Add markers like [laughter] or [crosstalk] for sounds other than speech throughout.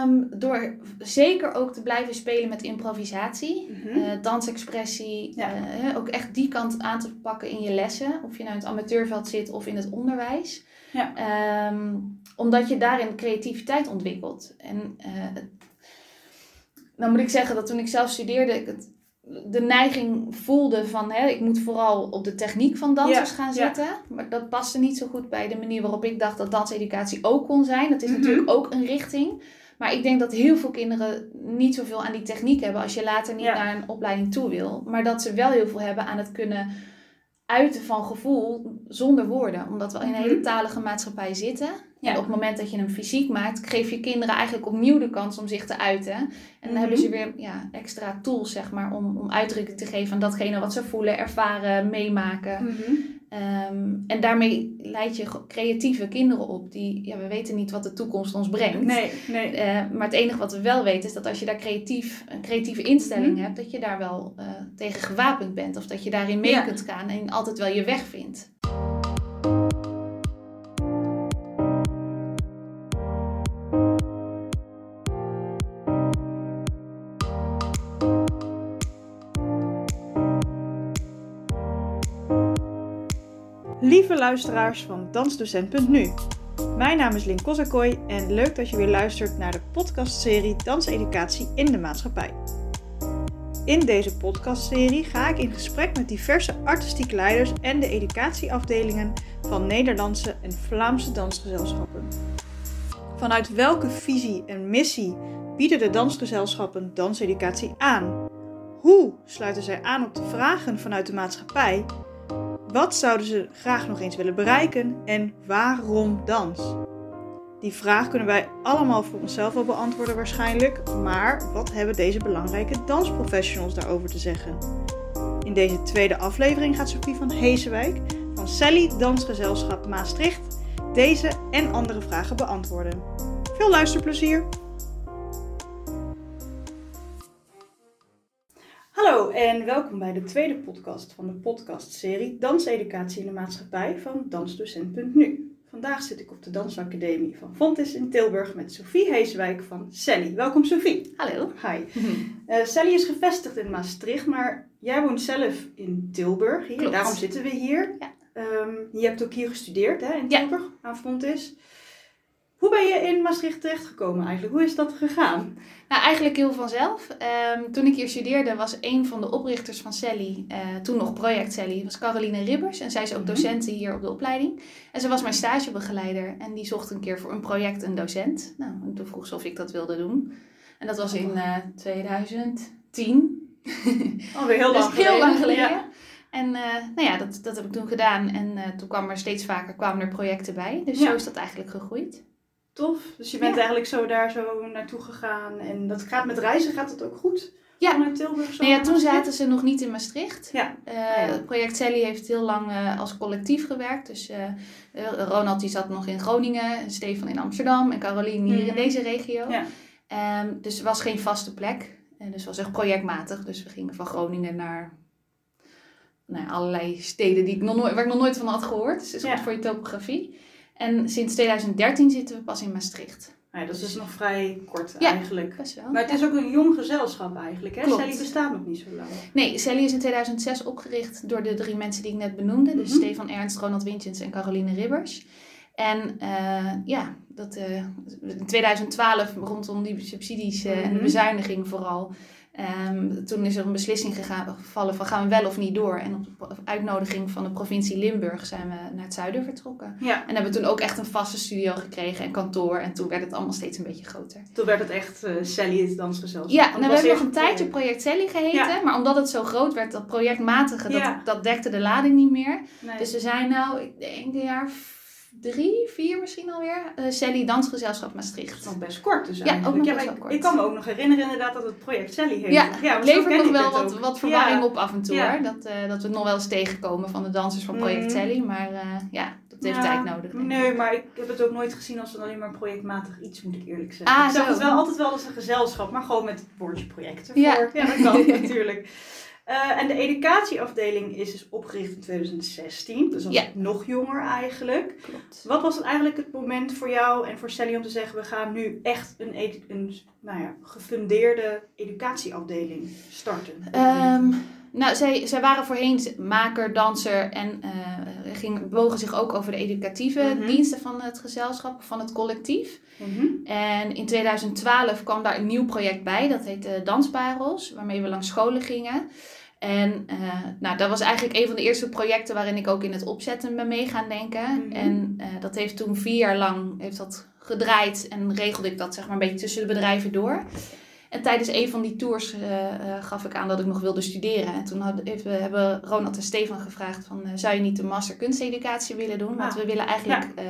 Ehm, door zeker ook te blijven spelen met improvisatie, Mhm. eh, dansexpressie, Ja. eh, ook echt die kant aan te pakken in je lessen, of je nou in het amateurveld zit of in het onderwijs. Ja. Ehm, omdat je daarin creativiteit ontwikkelt. En eh, dan moet ik zeggen dat toen ik zelf studeerde, ik het, de neiging voelde van hè, ik moet vooral op de techniek van dansers Ja, gaan ja. zitten. Maar dat paste niet zo goed bij de manier waarop ik dacht dat danseducatie ook kon zijn. Dat is Mhm. natuurlijk ook een richting. Maar ik denk dat heel veel kinderen niet zoveel aan die techniek hebben als je later niet Ja. naar een opleiding toe wil. Maar dat ze wel heel veel hebben aan het kunnen uiten van gevoel zonder woorden. Omdat we in een Mhm. hele talige maatschappij zitten. Ja. En op het moment dat je hem fysiek maakt, geef je kinderen eigenlijk opnieuw de kans om zich te uiten. En dan Mhm. hebben ze weer ja, extra tools, zeg maar, om, om uitdrukking te geven aan datgene wat ze voelen, ervaren, meemaken. Mhm. Ehm, en daarmee leid je creatieve kinderen op die, ja, we weten niet wat de toekomst ons brengt. Nee, nee. Eh, maar het enige wat we wel weten is dat als je daar creatief, een creatieve instelling Mhm. hebt, dat je daar wel eh, tegen gewapend bent. Of dat je daarin mee Ja. kunt gaan en altijd wel je weg vindt. Lieve luisteraars van Dansdocent.nu. Mijn naam is Link Kozakoy en leuk dat je weer luistert naar de podcastserie Danseducatie in de Maatschappij. In deze podcastserie ga ik in gesprek met diverse artistiek leiders en de educatieafdelingen van Nederlandse en Vlaamse dansgezelschappen. Vanuit welke visie en missie bieden de dansgezelschappen danseducatie aan? Hoe sluiten zij aan op de vragen vanuit de maatschappij wat zouden ze graag nog eens willen bereiken en waarom dans? Die vraag kunnen wij allemaal voor onszelf wel beantwoorden waarschijnlijk, maar wat hebben deze belangrijke dansprofessionals daarover te zeggen? In deze tweede aflevering gaat Sophie van Heesewijk van Sally Dansgezelschap Maastricht deze en andere vragen beantwoorden. Veel luisterplezier! Hallo en welkom bij de tweede podcast van de podcastserie Danseducatie in de Maatschappij van Dansdocent.nu. Vandaag zit ik op de Dansacademie van Fontis in Tilburg met Sophie Heeswijk van Sally. Welkom Sophie. Hallo. Hi. Eh, Sally is gevestigd in Maastricht, maar jij woont zelf in Tilburg. Hier. Klopt. Daarom zitten we hier. Ja. Ehm, je hebt ook hier gestudeerd hè, in Ja. Tilburg aan Fontis. Hoe ben je in Maastricht terechtgekomen eigenlijk? Hoe is dat gegaan? Nou, eigenlijk heel vanzelf. Ehm, toen ik hier studeerde was een van de oprichters van Sally, eh, toen nog project Sally, was Caroline Ribbers. En zij is ook Mhm. docenten hier op de opleiding. En ze was mijn stagebegeleider en die zocht een keer voor een project een docent. Nou, en toen vroeg ze of ik dat wilde doen. En dat was in eh 2010. [laughs] Alweer heel [laughs] lang dus geleden. heel lang geleden. Ja. En eh, nou ja, dat, dat heb ik toen gedaan. En eh, toen kwam er steeds vaker kwamen er projecten bij. Dus Ja. zo is dat eigenlijk gegroeid. Tof. Dus je bent Ja. eigenlijk zo daar zo naartoe gegaan. En dat gaat met reizen, gaat het ook goed? Ja. Vanuit Tilburg zo Nou ja, naar toen zaten ze nog niet in Maastricht. Ja. Eh, ja. Het project Sally heeft heel lang eh, als collectief gewerkt. Dus eh, Ronald die zat nog in Groningen, en Stefan in Amsterdam en Caroline hier in Mhm. deze regio. Ja. Ehm, dus het was geen vaste plek. En dus het was echt projectmatig. Dus we gingen van Groningen naar nou, allerlei steden die ik nog nooit, waar ik nog nooit van had gehoord. Dus is goed voor je topografie. En sinds 2013 zitten we pas in Maastricht. Ja, dat is dus nog vrij kort Ja. eigenlijk. Best wel. Maar het is ook een jong gezelschap eigenlijk. Hè? Klopt. Sally bestaat nog niet zo lang. Nee, Sally is in 2006 opgericht door de drie mensen die ik net benoemde. Dus Mhm. Stefan Ernst, Ronald Wintjens en Caroline Ribbers. En eh, ja, dat, eh, in 2012 rondom die subsidies eh, en de Mhm. bezuiniging vooral. Ehm, toen is er een beslissing gegaan, gevallen van gaan we wel of niet door. En op uitnodiging van de provincie Limburg zijn we naar het zuiden vertrokken. Ja. En hebben toen ook echt een vaste studio gekregen en kantoor. En toen werd het allemaal steeds een beetje groter. Toen werd het echt eh, Sally het dansgezelschap. Ja, nou, we hebben nog een tijdje Project Sally geheten. Ja. Maar omdat het zo groot werd, dat projectmatige, dat, Ja. dat dekte de lading niet meer. Nee. Dus we zijn nou, ik denk een jaar drie, vier misschien alweer, eh Sally Dansgezelschap Maastricht. nog best kort dus Ja, ook nog Ja, best ik, kort. ik kan me ook nog herinneren inderdaad dat het project Sally heette. Ja, het zo levert nog wel wat, verwarring Ja. op af en toe Ja. hoor. Dat, eh, dat we het nog wel eens tegenkomen van de dansers van Project Mhm. Sally. Maar eh, ja, dat heeft Ja, tijd nodig. Nee, maar ik heb het ook nooit gezien als een alleen maar projectmatig iets, moet ik eerlijk zeggen. Ah, ik zag zo. het wel altijd wel als een gezelschap, maar gewoon met het woordje project ervoor. Ja. Ja, dat kan [laughs] natuurlijk. Eh, en de educatieafdeling is dus opgericht in 2016. Dus dat Ja. nog jonger eigenlijk. Klopt. Wat was eigenlijk het moment voor jou en voor Sally om te zeggen... we gaan nu echt een, een nou ja, gefundeerde educatieafdeling starten? Ehm, nou, zij, zij waren voorheen maker, danser en eh ging, bewogen zich ook over de educatieve Mhm. diensten van het gezelschap, van het collectief. Mhm. En in 2012 kwam daar een nieuw project bij, dat heette Dansparels, waarmee we langs scholen gingen. En eh, nou, dat was eigenlijk een van de eerste projecten waarin ik ook in het opzetten ben mee gaan denken. Mhm. En eh, dat heeft toen vier jaar lang heeft dat gedraaid en regelde ik dat zeg maar een beetje tussen de bedrijven door. En tijdens een van die tours eh, eh, gaf ik aan dat ik nog wilde studeren. En toen hebben Ronald en Stefan gevraagd van... eh, zou je niet de master kunsteducatie willen doen? Want Ah. we willen eigenlijk eh,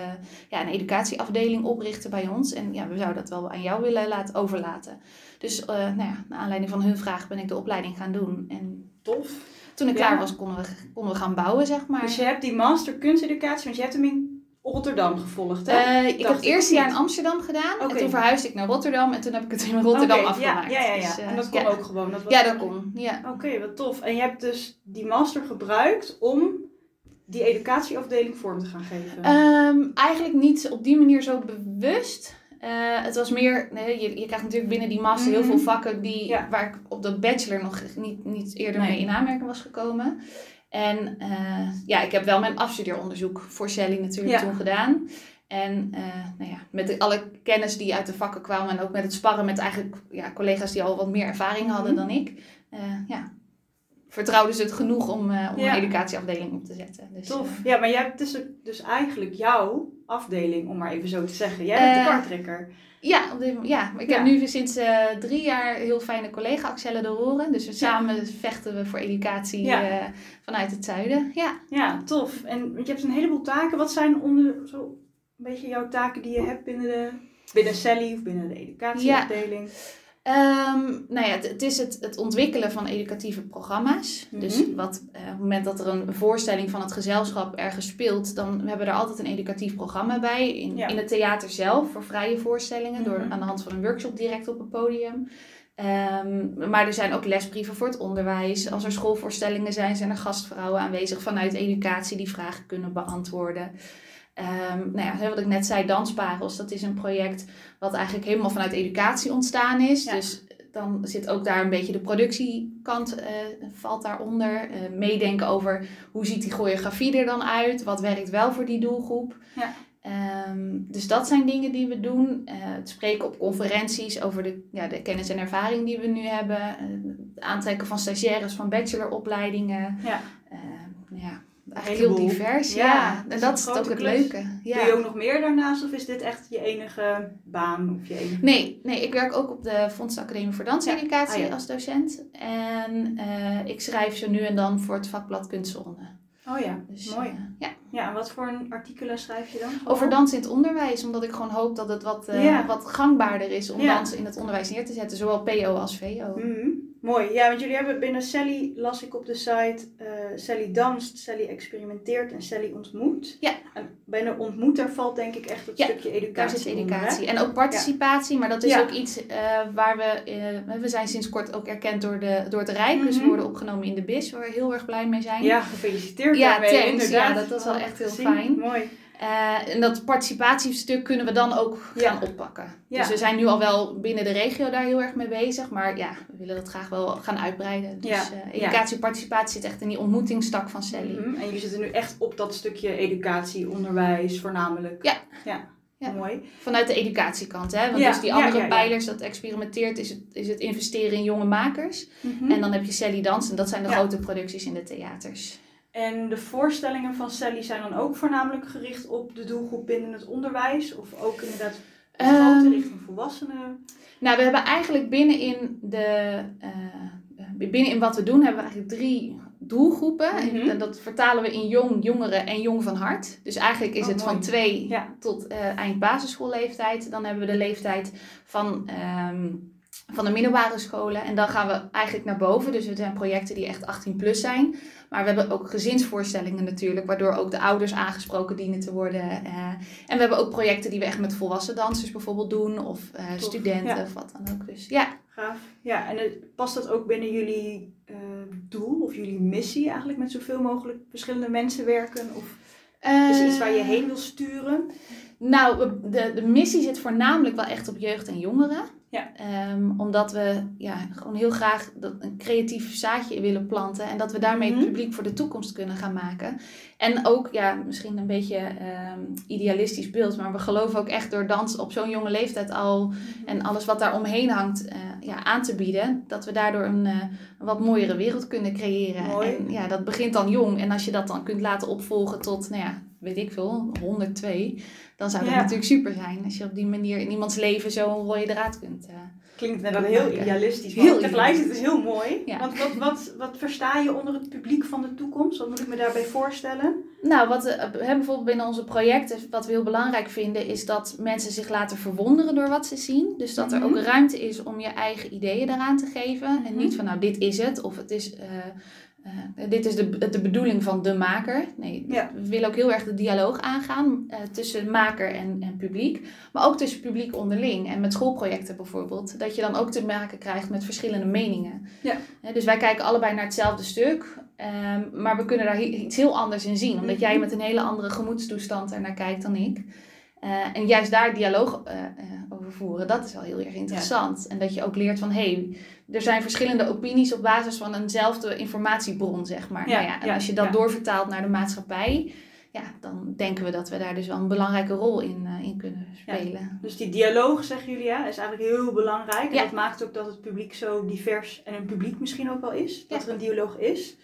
ja, een educatieafdeling oprichten bij ons. En ja, we zouden dat wel aan jou willen laten overlaten. Dus nou ja, naar aanleiding van hun vraag ben ik de opleiding gaan doen. En Tof. toen ik Ja. klaar was, konden we, konden we gaan bouwen, zeg maar. Dus je hebt die master kunsteducatie, want je hebt hem in Rotterdam gevolgd, hè? Eh, ik heb het eerste jaar in Amsterdam gedaan. En toen verhuisde ik naar Rotterdam. En toen heb ik het in Rotterdam afgemaakt. Ja, ja, ja. Dus, eh, en dat kon ja. ook gewoon. Dat was Ja, dat kon. Ja. Oké, wat tof. En je hebt dus die master gebruikt om die educatieafdeling vorm te gaan geven. Ehm, eigenlijk niet op die manier zo bewust. Eh, het was meer, nee, je, je krijgt natuurlijk binnen die master heel Mhm. veel vakken die, Ja. waar ik op de bachelor nog niet, niet eerder Nee. mee in aanmerking was gekomen. En eh, ja, ik heb wel mijn afstudeeronderzoek voor Shelly natuurlijk Ja. toen gedaan. En eh, nou ja, met de, alle kennis die uit de vakken kwam en ook met het sparren met eigenlijk ja, collega's die al wat meer ervaring hadden Mhm. dan ik. eh, ja, vertrouwden ze het genoeg om, om Ja. een educatieafdeling op te zetten. Dus, Tof. Ja, maar jij hebt dus, dus eigenlijk jouw afdeling, om maar even zo te zeggen. Jij bent de kartrekker. Ja, op dit moment- ja, ik Ja. heb nu sinds eh, drie jaar heel fijne collega Axelle de Horen. Dus we samen vechten we voor educatie Ja. eh, vanuit het zuiden. Ja. Ja, tof. En want je hebt een heleboel taken. Wat zijn onder, zo een beetje jouw taken die je hebt binnen de... Binnen Sally of binnen de educatieafdeling? Ehm, nou ja, het, het is het, het ontwikkelen van educatieve programma's. Mhm. Dus wat, eh, op het moment dat er een voorstelling van het gezelschap ergens speelt, dan hebben we er altijd een educatief programma bij. In, Ja. in het theater zelf, voor vrije voorstellingen, door, Mhm. aan de hand van een workshop direct op het podium. Ehm, maar er zijn ook lesbrieven voor het onderwijs. Als er schoolvoorstellingen zijn, zijn er gastvrouwen aanwezig vanuit educatie die vragen kunnen beantwoorden. Ehm, nou ja, wat ik net zei, Dansparels, dat is een project wat eigenlijk helemaal vanuit educatie ontstaan is. Ja. Dus dan zit ook daar een beetje de productiekant, eh, valt daaronder. Eh, meedenken over hoe ziet die choreografie er dan uit? Wat werkt wel voor die doelgroep? Ja. Ehm, dus dat zijn dingen die we doen. Eh, het spreken op conferenties over de, ja, de kennis en ervaring die we nu hebben. Het aantrekken van stagiaires van bacheloropleidingen. Ja. Eh, nou ja, eigenlijk heel divers. Ja, en dat is het ook het klus. leuke. Ja. Doe je ook nog meer daarnaast of is dit echt je enige baan? Of je enige... Nee, nee, ik werk ook op de Fondsacademie voor Danseducatie Ah, als docent. En eh, ik schrijf zo nu en dan voor het vakblad Kunstzone. Oh ja, Dus, mooi. eh, ja. Ja, en wat voor een artikelen schrijf je dan? Over dans in het onderwijs, omdat ik gewoon hoop dat het wat, eh, wat gangbaarder is om dans in het onderwijs neer te zetten, zowel PO als VO. Mhm. Mooi. Ja, want jullie hebben binnen Sally, las ik op de site, eh, Sally danst, Sally experimenteert en Sally ontmoet. Ja. En binnen ontmoet, daar valt denk ik echt het Ja, stukje educatie Daar zit onder, educatie. En ook participatie, maar dat is Ja. ook iets eh, waar we... eh, we zijn sinds kort ook erkend door, de, door het Rijk, dus we Mhm. worden opgenomen in de BIS, waar we heel erg blij mee zijn. Ja, gefeliciteerd Ja, daarmee, thanks. inderdaad. Ja, dat- is wel echt heel gezien. fijn. Mooi. Eh, en dat participatiestuk kunnen we dan ook Ja. gaan oppakken. Ja. Dus we zijn nu al wel binnen de regio daar heel erg mee bezig. Maar ja, we willen dat graag wel gaan uitbreiden. Dus Ja. eh, educatie en participatie zit echt in die ontmoetingstak van Sally. Mhm. En jullie zitten nu echt op dat stukje educatie, onderwijs voornamelijk. Ja. Ja, Ja. mooi. Vanuit de educatiekant. Hè? Want Ja, dus die andere ja, pijlers, dat experimenteert, is het, is het investeren in jonge makers. Mhm. En dan heb je Sally Dans. En dat zijn de grote producties in de theaters. En de voorstellingen van Sally zijn dan ook voornamelijk gericht op de doelgroep binnen het onderwijs? Of ook inderdaad grote Ehm, richting volwassenen? Nou, we hebben eigenlijk binnenin, de, eh, binnenin wat we doen, hebben we eigenlijk drie doelgroepen. Mhm. En dat vertalen we in jong, jongeren en jong van hart. Dus eigenlijk is Oh, het mooi. van twee Ja. tot eh, eind basisschoolleeftijd. Dan hebben we de leeftijd van ehm, van de middelbare scholen. En dan gaan we eigenlijk naar boven. Dus het zijn projecten die echt 18 plus zijn. Maar we hebben ook gezinsvoorstellingen natuurlijk, waardoor ook de ouders aangesproken dienen te worden. Uh, en we hebben ook projecten die we echt met volwassen dansers bijvoorbeeld doen, of uh, studenten ja. of wat dan ook. Dus ja. Gaaf. Ja, en het, past dat ook binnen jullie uh, doel of jullie missie eigenlijk met zoveel mogelijk verschillende mensen werken? Of is het iets waar je heen wil sturen? Nou, de, de missie zit voornamelijk wel echt op jeugd en jongeren. Ja. Um, omdat we ja, gewoon heel graag dat een creatief zaadje willen planten. En dat we daarmee het publiek voor de toekomst kunnen gaan maken. En ook, ja, misschien een beetje um, idealistisch beeld. Maar we geloven ook echt door dans op zo'n jonge leeftijd al. En alles wat daar omheen hangt uh, ja, aan te bieden. Dat we daardoor een, uh, een wat mooiere wereld kunnen creëren. Mooi. En ja, dat begint dan jong. En als je dat dan kunt laten opvolgen tot, nou ja, weet ik veel, 102. Dan zou dat Ja. natuurlijk super zijn. Als je op die manier in iemands leven zo'n rode draad kunt. eh, Klinkt net heel maken. idealistisch, Heel maar tegelijkertijd is het heel mooi. Ja. Want wat, wat, wat versta je onder het publiek van de toekomst? Wat moet ik me daarbij voorstellen? Nou, wat we hè, bijvoorbeeld binnen onze projecten, wat we heel belangrijk vinden, is dat mensen zich laten verwonderen door wat ze zien. Dus dat er Mhm. ook ruimte is om je eigen ideeën daaraan te geven. En Mhm. niet van, nou, dit is het, of het is, eh, eh, dit is de, de bedoeling van de maker. Nee, Ja. we willen ook heel erg de dialoog aangaan eh, tussen maker en, en publiek. Maar ook tussen publiek onderling. En met schoolprojecten bijvoorbeeld. Dat je dan ook te maken krijgt met verschillende meningen. Ja. Dus wij kijken allebei naar hetzelfde stuk. ehm, maar we kunnen daar iets heel anders in zien. Omdat Mhm. jij met een hele andere gemoedstoestand er naar kijkt dan ik. Eh, en juist daar dialoog voeren, dat is wel heel erg interessant. En dat je ook leert van, hé, hey, er zijn verschillende opinies op basis van eenzelfde informatiebron, zeg maar. Ja, nou ja, en ja, als je dat doorvertaalt naar de maatschappij, ja, dan denken we dat we daar dus wel een belangrijke rol in, eh, in kunnen spelen. Dus die dialoog, zeggen jullie, ja, is eigenlijk heel belangrijk. En dat maakt ook dat het publiek zo divers en een publiek misschien ook wel is. Dat er een dialoog is.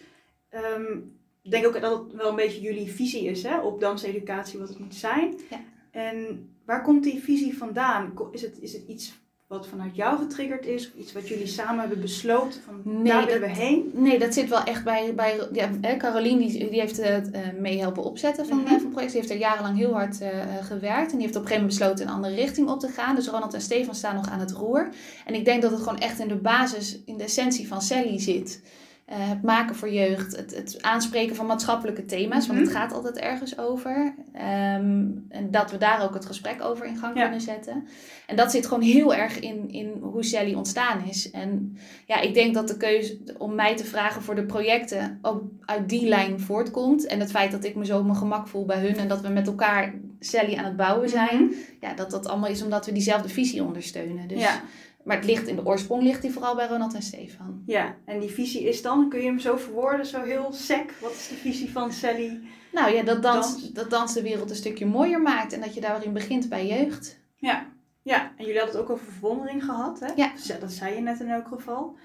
Ehm, ik denk ook dat het wel een beetje jullie visie is hè, op danseducatie, wat het moet zijn. Ja. En waar komt die visie vandaan? Is het, is het iets wat vanuit jou getriggerd is? Iets wat jullie samen hebben besloten van Nee, daar willen we heen? Nee, dat zit wel echt bij. bij ja, hè, Carolien die, die heeft het eh, mee helpen opzetten van, eh, van het project. Die heeft er jarenlang heel hard eh, eh, gewerkt. En die heeft op een gegeven moment besloten een andere richting op te gaan. Dus Ronald en Stefan staan nog aan het roer. En ik denk dat het gewoon echt in de basis, in de essentie van Sally zit. Eh, het maken voor jeugd, het, het aanspreken van maatschappelijke thema's, want Mhm. het gaat altijd ergens over. Ehm, en dat we daar ook het gesprek over in gang Ja. kunnen zetten. En dat zit gewoon heel erg in, in hoe Sally ontstaan is. En ja, ik denk dat de keuze om mij te vragen voor de projecten ook uit die lijn voortkomt. En het feit dat ik me zo op mijn gemak voel bij hun en dat we met elkaar Sally aan het bouwen zijn. Mhm. Ja, dat dat allemaal is omdat we diezelfde visie ondersteunen. Dus, Ja. Maar het ligt in de oorsprong ligt die vooral bij Ronald en Stefan. Ja, en die visie is dan, kun je hem zo verwoorden, zo heel sec? Wat is de visie van Sally? Nou ja, dat dans, Dans. dat dans de wereld een stukje mooier maakt. En dat je daarin begint bij jeugd. Ja, ja. en jullie hadden het ook over verwondering gehad, hè? Ja. Dat zei je net in elk geval.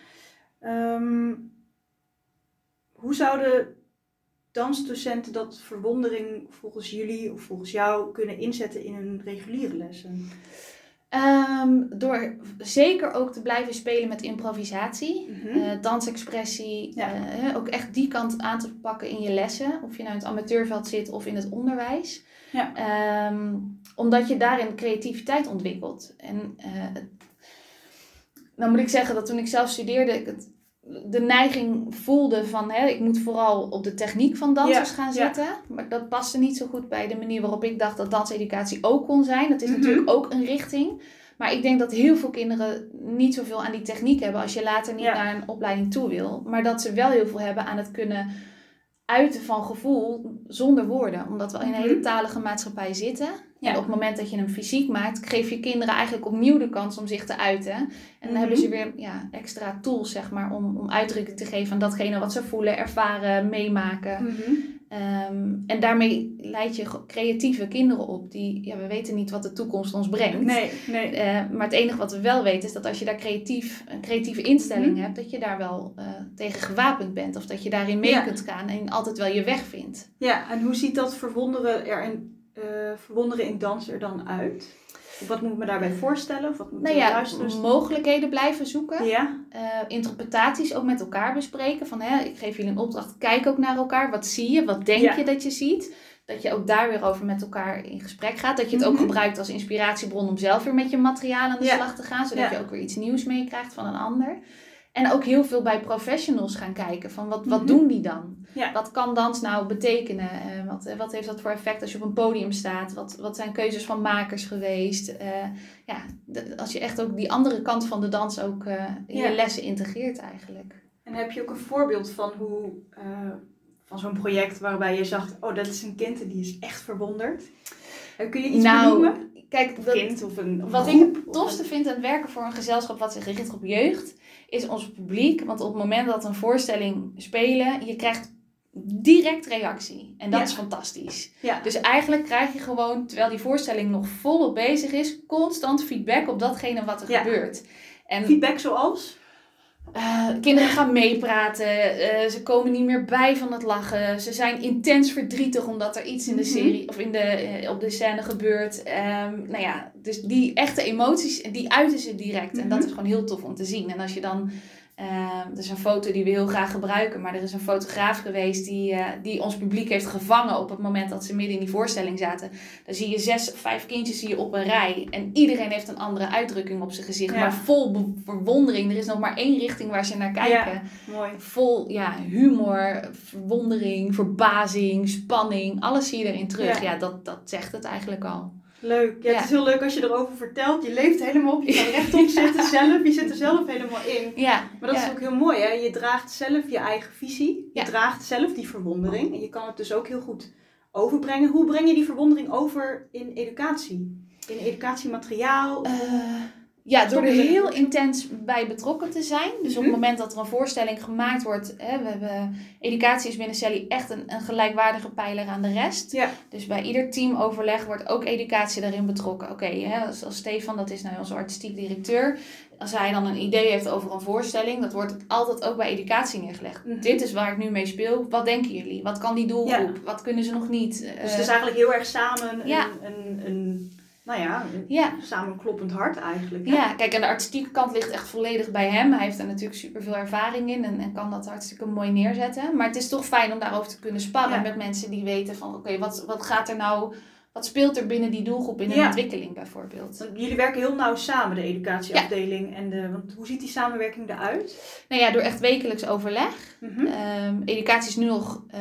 Ehm, hoe zouden dansdocenten dat verwondering volgens jullie of volgens jou kunnen inzetten in hun reguliere lessen? Ehm, door zeker ook te blijven spelen met improvisatie. Mhm. Eh, dansexpressie, Ja. eh, ook echt die kant aan te pakken in je lessen. Of je nou in het amateurveld zit of in het onderwijs. Ja. Ehm, omdat je daarin creativiteit ontwikkelt. En eh, dan moet ik zeggen dat toen ik zelf studeerde, ik het, de neiging voelde van hè, ik moet vooral op de techniek van dansers Ja, gaan ja. zitten. Maar dat paste niet zo goed bij de manier waarop ik dacht dat danseducatie ook kon zijn. Dat is Mhm. natuurlijk ook een richting. Maar ik denk dat heel veel kinderen niet zoveel aan die techniek hebben als je later niet Ja. naar een opleiding toe wil. Maar dat ze wel heel veel hebben aan het kunnen uiten van gevoel zonder woorden. Omdat we in een Mhm. hele talige maatschappij zitten. Ja. En op het moment dat je hem fysiek maakt, geef je kinderen eigenlijk opnieuw de kans om zich te uiten. En dan Mhm. hebben ze weer ja, extra tools, zeg maar, om, om uitdrukking te geven aan datgene wat ze voelen, ervaren, meemaken. Mhm. Ehm, en daarmee leid je creatieve kinderen op die, ja, we weten niet wat de toekomst ons brengt. Nee, nee. Eh, maar het enige wat we wel weten is dat als je daar creatief, een creatieve instelling Mhm. hebt, dat je daar wel eh, tegen gewapend bent. Of dat je daarin mee Ja. kunt gaan en altijd wel je weg vindt. Ja, en hoe ziet dat verwonderen, er in, eh, verwonderen in dans er dan uit? Of wat moet ik me daarbij voorstellen? Of wat moet Nou ja, mogelijkheden blijven zoeken. Ja, eh, interpretaties ook met elkaar bespreken. Van hè, ik geef jullie een opdracht, kijk ook naar elkaar. Wat zie je? Wat denk Ja. je dat je ziet? Dat je ook daar weer over met elkaar in gesprek gaat. Dat je het ook Mhm. gebruikt als inspiratiebron om zelf weer met je materiaal aan de Ja. slag te gaan. Zodat je ook weer iets nieuws meekrijgt van een ander. En ook heel veel bij professionals gaan kijken van wat, wat Mhm. doen die dan? Ja. Wat kan dans nou betekenen? Eh, wat, eh, wat heeft dat voor effect als je op een podium staat? Wat, wat zijn keuzes van makers geweest? Eh, ja, de- als je echt ook die andere kant van de dans ook in Ja. je lessen integreert eigenlijk. En heb je ook een voorbeeld van hoe, van zo'n project waarbij je zag, oh dat is een kind en die is echt verwonderd? Kun je iets nou, benoemen? Kijk, Een dat, kind of een, wat ik het of tofste vind aan het werken voor een gezelschap wat zich richt op jeugd, is ons publiek. Want op het moment dat een voorstelling spelen, je krijgt direct reactie. En dat Ja. is fantastisch. Ja. Dus eigenlijk krijg je gewoon, terwijl die voorstelling nog volop bezig is, constant feedback op datgene wat er Ja. gebeurt. En Feedback zoals? Eh, kinderen gaan meepraten, eh, ze komen niet meer bij van het lachen. Ze zijn intens verdrietig omdat er iets in de Mhm. serie of in de, eh, op de scène gebeurt. Ehm, nou ja, dus die echte emoties, die uiten ze direct. En dat Mhm. is gewoon heel tof om te zien. En als je dan, er is een foto die we heel graag gebruiken, maar er is een fotograaf geweest die, eh, die ons publiek heeft gevangen op het moment dat ze midden in die voorstelling zaten. Dan zie je zes of vijf kindjes zie je op een rij. En iedereen heeft een andere uitdrukking op zijn gezicht. Ja. Maar vol verwondering. Er is nog maar één richting waar ze naar kijken. Mooi. Vol ja, humor, verwondering, verbazing, spanning. Alles zie je erin terug. Ja. Ja, dat, dat zegt het eigenlijk al. Leuk. Ja, Ja. Het is heel leuk als je erover vertelt. Je leeft helemaal op. Je kan rechtop [laughs] zitten zelf. Je zit er zelf helemaal in. Ja, Maar dat ja. is ook heel mooi, hè? Je draagt zelf je eigen visie. Je draagt zelf die verwondering. En je kan het dus ook heel goed overbrengen. Hoe breng je die verwondering over in educatie? In educatiemateriaal? Eh, ja, door er heel intens bij betrokken te zijn. Dus op Mhm. het moment dat er een voorstelling gemaakt wordt, hè, we hebben, educatie is binnen Sally echt een, een gelijkwaardige pijler aan de rest. Ja. Dus bij ieder teamoverleg wordt ook educatie daarin betrokken. Oké, hè, als, als Stefan, dat is nou onze artistiek directeur, als hij dan een idee heeft over een voorstelling, dat wordt altijd ook bij educatie neergelegd. Mhm. Dit is waar ik nu mee speel. Wat denken jullie? Wat kan die doelgroep? Wat kunnen ze nog niet? Dus Eh, het is eigenlijk heel erg samen een, een, een, nou ja, ja. samenkloppend hart eigenlijk. hè? Ja, kijk, en de artistieke kant ligt echt volledig bij hem. Hij heeft er natuurlijk super veel ervaring in en, en kan dat hartstikke mooi neerzetten. Maar het is toch fijn om daarover te kunnen sparren Ja. met mensen die weten van, oké, wat, wat gaat er nou, wat speelt er binnen die doelgroep in Ja. ontwikkeling bijvoorbeeld? Want Jullie werken heel nauw samen, de educatieafdeling. En de, want hoe ziet die samenwerking eruit? Nou ja, door echt wekelijks overleg. Mhm. Ehm, educatie is nu nog, eh,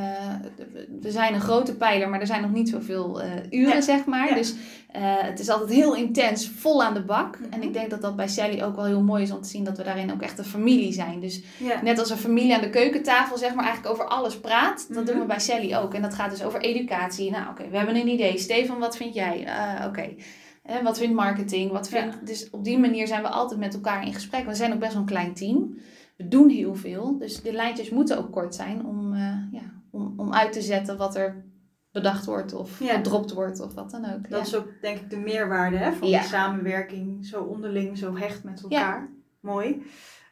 we zijn een grote pijler, maar er zijn nog niet zoveel eh, uren, Ja. zeg maar. Dus eh, het is altijd heel intens, vol aan de bak. Mhm. En ik denk dat dat bij Sally ook wel heel mooi is om te zien dat we daarin ook echt een familie zijn. Dus net als een familie aan de keukentafel, zeg maar, eigenlijk over alles praat. Dat Mhm. doen we bij Sally ook. En dat gaat dus over educatie. Nou, oké, we hebben een idee. Stefan, wat vind jij? Eh, oké. Eh, wat vindt marketing? Wat vindt... Dus op die manier zijn we altijd met elkaar in gesprek. We zijn ook best wel een klein team. We doen heel veel. Dus de lijntjes moeten ook kort zijn om, ja, om, om uit te zetten wat er bedacht wordt of Ja. gedropt wordt of wat dan ook. Dat ja. is ook denk ik de meerwaarde hè, van Ja. die samenwerking. Zo onderling, zo hecht met elkaar. Mooi.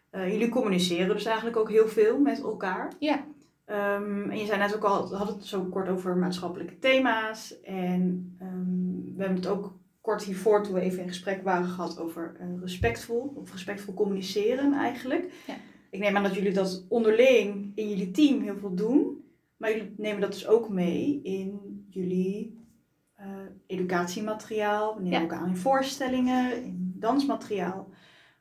Eh, jullie communiceren dus eigenlijk ook heel veel met elkaar. Ja. Ehm, en je zei net ook al, we hadden het zo kort over maatschappelijke thema's. En ehm, we hebben het ook kort hiervoor, toen we even in gesprek waren, gehad over eh, respectvol. Of respectvol communiceren eigenlijk. Ja. Ik neem aan dat jullie dat onderling in jullie team heel veel doen. Maar jullie nemen dat dus ook mee in jullie eh, educatiemateriaal. We nemen Ja. ook aan in voorstellingen, in dansmateriaal.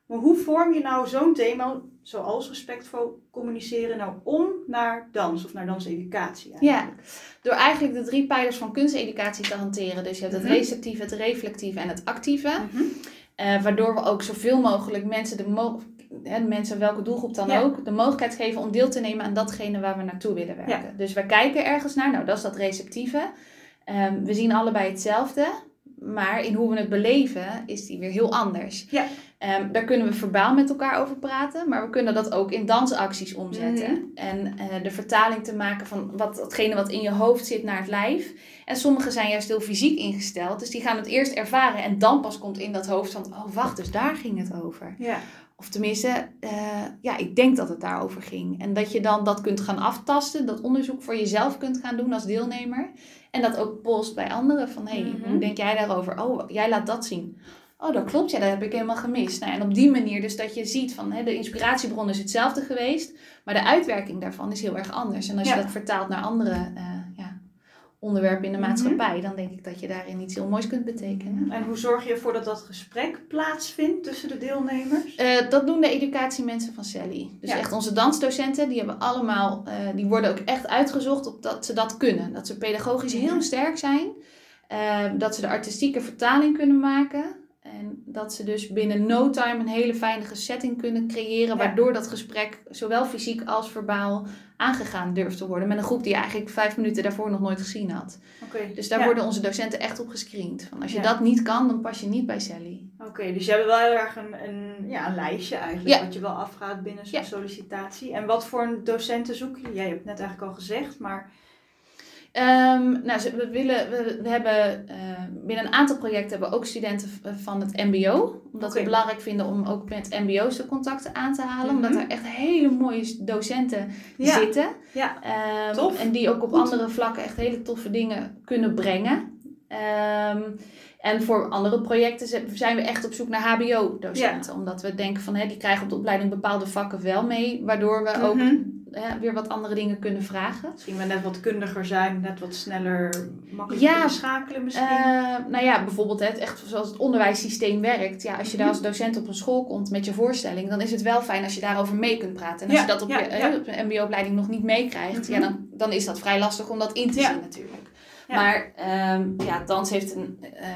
Maar hoe vorm je nou zo'n thema, zoals respectvol communiceren, nou om naar dans of naar danseducatie? Ja, door eigenlijk de drie pijlers van kunsteducatie te hanteren. Dus je hebt het Mhm. receptieve, het reflectieve en het actieve. Mhm. Eh, waardoor we ook zoveel mogelijk mensen, de mo- hè, mensen welke doelgroep dan Ja. ook, de mogelijkheid geven om deel te nemen aan datgene waar we naartoe willen werken. Dus we kijken ergens naar, nou dat is dat receptieve. Ehm, we zien allebei hetzelfde, maar in hoe we het beleven is die weer heel anders. Ja. Ehm, daar kunnen we verbaal met elkaar over praten, maar we kunnen dat ook in dansacties omzetten. Mhm. En eh, de vertaling te maken van wat, datgene wat in je hoofd zit naar het lijf. En sommigen zijn juist heel fysiek ingesteld, dus die gaan het eerst ervaren en dan pas komt in dat hoofd van, oh wacht, dus daar ging het over. Ja. Of tenminste, eh, ja, ik denk dat het daarover ging. En dat je dan dat kunt gaan aftasten, dat onderzoek voor jezelf kunt gaan doen als deelnemer. En dat ook post bij anderen van, hé, hey, Mhm. hoe denk jij daarover? Oh, jij laat dat zien. Oh, dat klopt, ja, dat heb ik helemaal gemist. Nou, en op die manier dus dat je ziet van, hè, de inspiratiebron is hetzelfde geweest, maar de uitwerking daarvan is heel erg anders. En als Ja. je dat vertaalt naar andere eh, ja, onderwerpen in de Mhm. maatschappij, dan denk ik dat je daarin iets heel moois kunt betekenen. En hoe zorg je ervoor dat dat gesprek plaatsvindt tussen de deelnemers? Eh, dat doen de educatiemensen van Sally. Dus Ja. echt onze dansdocenten, die hebben allemaal, eh, die worden ook echt uitgezocht op dat ze dat kunnen. Dat ze pedagogisch Mhm. heel sterk zijn. Eh, dat ze de artistieke vertaling kunnen maken. En dat ze dus binnen no time een hele veilige setting kunnen creëren. Ja. Waardoor dat gesprek zowel fysiek als verbaal aangegaan durft te worden. Met een groep die je eigenlijk vijf minuten daarvoor nog nooit gezien had. Dus daar ja. worden onze docenten echt op gescreend. Van als je Ja. dat niet kan, dan pas je niet bij Sally. Oké, dus je hebt wel heel erg een, een, ja, een lijstje eigenlijk, Ja. wat je wel afgaat binnen zo'n sollicitatie. En wat voor een docenten zoeken jullie? Jij hebt het net eigenlijk al gezegd, maar Ehm, nou, we, willen, we, we hebben eh, binnen een aantal projecten hebben we ook studenten van het MBO. Omdat we het belangrijk vinden om ook met MBO's de contacten aan te halen. Omdat Mhm. er echt hele mooie docenten ja, zitten. ja. Ehm, Tof. En die ook op Goed. andere vlakken echt hele toffe dingen kunnen brengen. Ehm, en voor andere projecten zijn we echt op zoek naar HBO-docenten. Omdat we denken van hè, die krijgen op de opleiding bepaalde vakken wel mee. Waardoor we ook Mhm. Hè, weer wat andere dingen kunnen vragen. Misschien wel net wat kundiger zijn, net wat sneller, makkelijker Ja. schakelen misschien. Eh, nou ja, bijvoorbeeld het, echt zoals het onderwijssysteem werkt. Ja, als je daar Mhm. als docent op een school komt met je voorstelling, dan is het wel fijn als je daarover mee kunt praten. En als Ja, je dat op, ja, je, ja. op een mbo-opleiding nog niet meekrijgt, Mhm. ja, dan, dan is dat vrij lastig om dat in te zien natuurlijk. Maar ehm, ja, dans heeft een... eh,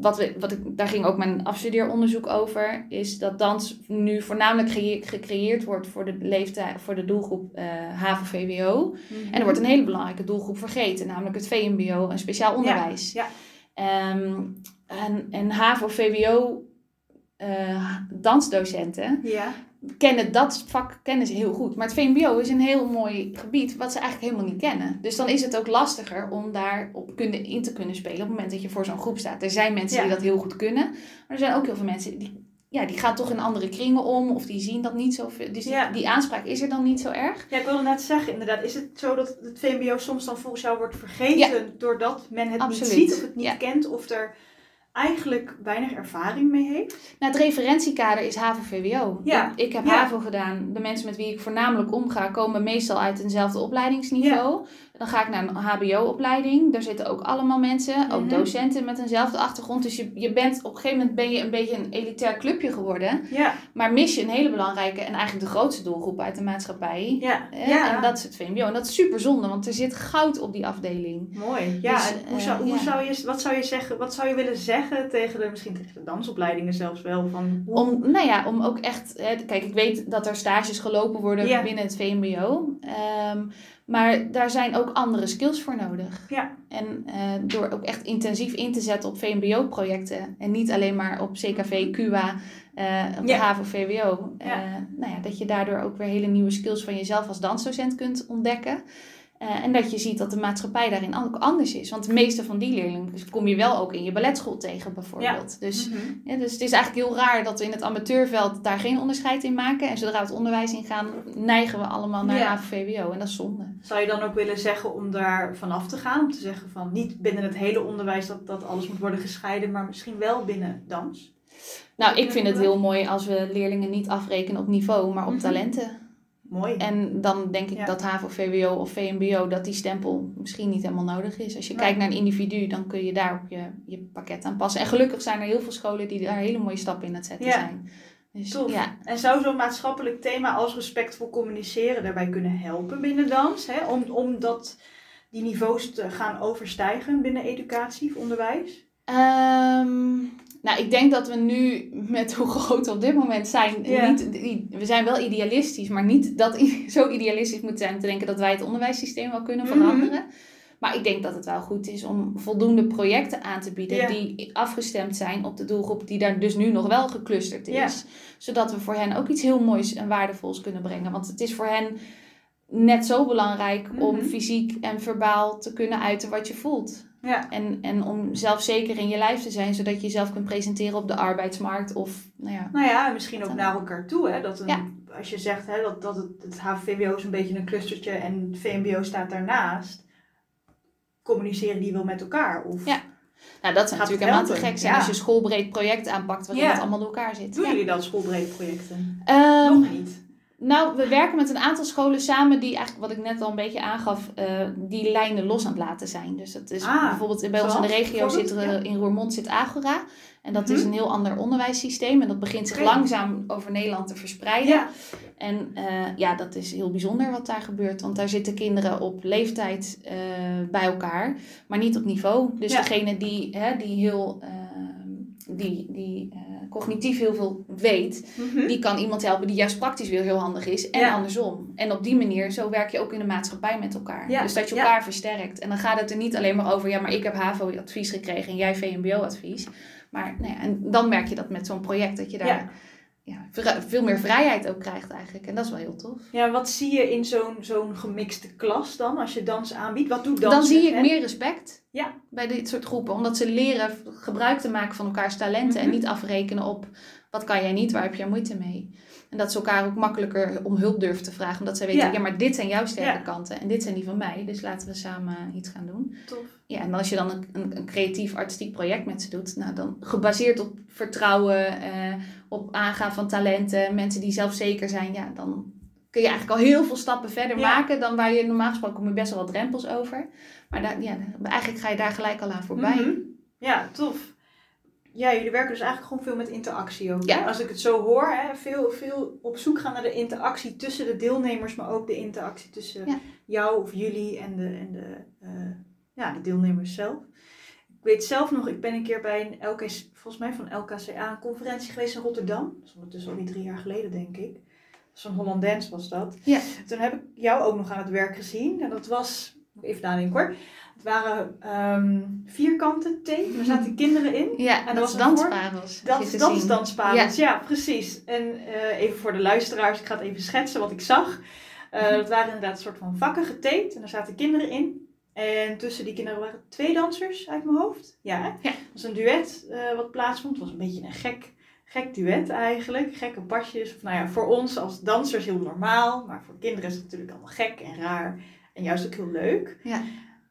wat we, wat ik, daar ging ook mijn afstudeeronderzoek over, is dat dans nu voornamelijk gecre- gecreëerd wordt voor de leeftijd, voor de doelgroep eh HAVO-VWO. Mhm. En er wordt een hele belangrijke doelgroep vergeten, namelijk het VMBO en speciaal onderwijs. ja. Ehm, en, en HAVO-VWO eh, dansdocenten Ja, kennen dat vak kennen ze heel goed. Maar het VMBO is een heel mooi gebied wat ze eigenlijk helemaal niet kennen. Dus dan is het ook lastiger om daarop kunnen, in te kunnen spelen op het moment dat je voor zo'n groep staat. Er zijn mensen Ja. die dat heel goed kunnen, maar er zijn ook heel veel mensen die, ja, die gaan toch in andere kringen om of die zien dat niet zo veel. Dus die- Ja. die aanspraak is er dan niet zo erg. ja, ik wilde net zeggen, inderdaad, is het zo dat het VMBO soms dan volgens jou wordt vergeten doordat men het Absoluut. niet ziet of het niet kent of er eigenlijk weinig ervaring mee heeft? Nou, het referentiekader is HAVO-VWO. Ja. Ik, ik heb Ja. HAVO gedaan. De mensen met wie ik voornamelijk omga komen meestal uit eenzelfde opleidingsniveau. Dan ga ik naar een HBO-opleiding. Daar zitten ook allemaal mensen, ook Mhm. docenten met eenzelfde achtergrond. Dus je, je bent op een gegeven moment ben je een beetje een elitair clubje geworden. Ja, Maar mis je een hele belangrijke en eigenlijk de grootste doelgroep uit de maatschappij. ja, Hè? ja. En dat is het VMBO. En dat is super zonde, want er zit goud op die afdeling. Mooi. Ja, Dus, en hoe eh, zou, hoe ja. zou je, wat zou je zeggen, wat zou je willen zeggen tegen de, misschien tegen de dansopleidingen zelfs wel, van hoe- Om, nou ja, om ook echt. Hè, kijk, ik weet dat er stages gelopen worden Ja. binnen het VMBO. Ehm, maar daar zijn ook andere skills voor nodig. Ja. En eh, door ook echt intensief in te zetten op VMBO-projecten. En niet alleen maar op CKV, QA, eh op de Ja. HAVO, VWO. eh, nou ja, dat je daardoor ook weer hele nieuwe skills van jezelf als dansdocent kunt ontdekken. Eh, en dat je ziet dat de maatschappij daarin ook anders is. Want de meeste van die leerlingen kom je wel ook in je balletschool tegen, bijvoorbeeld. Dus Mhm. ja, dus het is eigenlijk heel raar dat we in het amateurveld daar geen onderscheid in maken. En zodra we het onderwijs ingaan, neigen we allemaal naar Ja. En dat is zonde. Zou je dan ook willen zeggen om daar vanaf te gaan? Om te zeggen van niet binnen het hele onderwijs dat, dat alles moet worden gescheiden, maar misschien wel binnen dans? Nou, ik vind het heel mooi als we leerlingen niet afrekenen op niveau, maar op Mhm. talenten. Mooi. En dan denk ik Ja. dat HAVO-VWO of VMBO, dat die stempel misschien niet helemaal nodig is. Als je Nee. kijkt naar een individu, dan kun je daar ook je, je pakket aan passen. En gelukkig zijn er heel veel scholen die daar hele mooie stappen in aan het zetten Ja. zijn. Dus Tof. ja, En zou zo'n maatschappelijk thema als respectvol communiceren daarbij kunnen helpen binnen dans? Hè? Om, om dat, die niveaus te gaan overstijgen binnen educatie of onderwijs? Ehm, nou, ik denk dat we nu met hoe groot we op dit moment zijn, niet, we zijn wel idealistisch, maar niet dat [laughs] zo idealistisch moet zijn om te denken dat wij het onderwijssysteem wel kunnen Mhm. veranderen. Maar ik denk dat het wel goed is om voldoende projecten aan te bieden die afgestemd zijn op de doelgroep die daar dus nu nog wel geclusterd is. Zodat we voor hen ook iets heel moois en waardevols kunnen brengen. Want het is voor hen net zo belangrijk om Mhm. fysiek en verbaal te kunnen uiten wat je voelt. Ja. En, en om zelfzeker in je lijf te zijn, zodat je jezelf kunt presenteren op de arbeidsmarkt. Of, nou ja. Nou ja, en misschien ook naar elkaar toe. Hè? Dat een, Ja. Als je zegt hè, dat, dat het, het HVWO is een beetje een clustertje en het VMBO staat daarnaast. Communiceren die wel met elkaar? Of Ja. Nou, dat Gaat natuurlijk helemaal te gek zijn ja. als je schoolbreed project aanpakt waarin Ja. het allemaal door elkaar zit. doen jullie dat schoolbreed projecten? Ehm, Nog niet. Nou, we werken met een aantal scholen samen die eigenlijk, wat ik net al een beetje aangaf, uh, die lijnen los aan het laten zijn. Dus dat is Ah, bijvoorbeeld bij ons in de regio zit er, in Roermond zit Agora. En dat Mhm. is een heel ander onderwijssysteem. En dat begint zich langzaam over Nederland te verspreiden. Ja, En eh, ja, dat is heel bijzonder wat daar gebeurt. Want daar zitten kinderen op leeftijd eh, bij elkaar, maar niet op niveau. Dus Ja. degene die, hè, die heel eh, die, die eh, cognitief heel veel weet, Mhm. die kan iemand helpen die juist praktisch weer heel handig is. En Ja. andersom. En op die manier, zo werk je ook in de maatschappij met elkaar. Ja, Dus dat je ja. elkaar versterkt. En dan gaat het er niet alleen maar over, ja, maar ik heb HAVO-advies gekregen en jij VMBO-advies. Maar nou ja, en dan merk je dat met zo'n project, dat je daar Ja. veel meer vrijheid ook krijgt eigenlijk. En dat is wel heel tof. ja, wat zie je in zo'n zo'n gemixte klas dan, als je dans aanbiedt? Wat doet dans? dan zie ik meer respect Ja. bij dit soort groepen. Omdat ze leren gebruik te maken van elkaars talenten. En Mhm. niet afrekenen op wat kan jij niet, waar heb jij moeite mee. En dat ze elkaar ook makkelijker om hulp durven te vragen. Omdat zij weten, Ja. ja, maar dit zijn jouw sterke Ja. kanten. En dit zijn die van mij. Dus laten we samen iets gaan doen. Tof. Ja, en als je dan een, een, een creatief artistiek project met ze doet. Nou, dan gebaseerd op vertrouwen. eh, op aangaan van talenten. Mensen die zelfzeker zijn. Ja, dan kun je eigenlijk al heel veel stappen verder Ja. maken. Dan waar je normaal gesproken kom je best wel wat drempels over. Maar daar, ja, eigenlijk ga je daar gelijk al aan voorbij. Mhm. Ja, tof. Ja, jullie werken dus eigenlijk gewoon veel met interactie ook. Ja. Als ik het zo hoor, hè, veel, veel op zoek gaan naar de interactie tussen de deelnemers, maar ook de interactie tussen Ja. jou of jullie en de, en de, eh, ja, de deelnemers zelf. Ik weet zelf nog, ik ben een keer bij een LK, volgens mij van LKCA, een conferentie geweest in Rotterdam. Dat is ondertussen alweer drie jaar geleden, denk ik. Zo'n Holland Dance was dat. Ja. Toen heb ik jou ook nog aan het werk gezien. En dat was, even nadenken hoor. Het waren ehm, vierkante tape. Daar zaten kinderen in. Ja, En dat dat was dansparels. Dat, dat is dansparels, ja. precies. En eh, even voor de luisteraars, ik ga het even schetsen wat ik zag. Mhm. dat waren inderdaad een soort van vakken getaped en daar zaten kinderen in. En tussen die kinderen waren twee dansers uit mijn hoofd. Ja, hè? Ja. Het was een duet eh, wat plaatsvond. Het was een beetje een gek, gek duet eigenlijk. Gekke pasjes. Of, nou ja, voor ons als dansers heel normaal. Maar voor kinderen is het natuurlijk allemaal gek en raar. En juist ook heel leuk. Ja.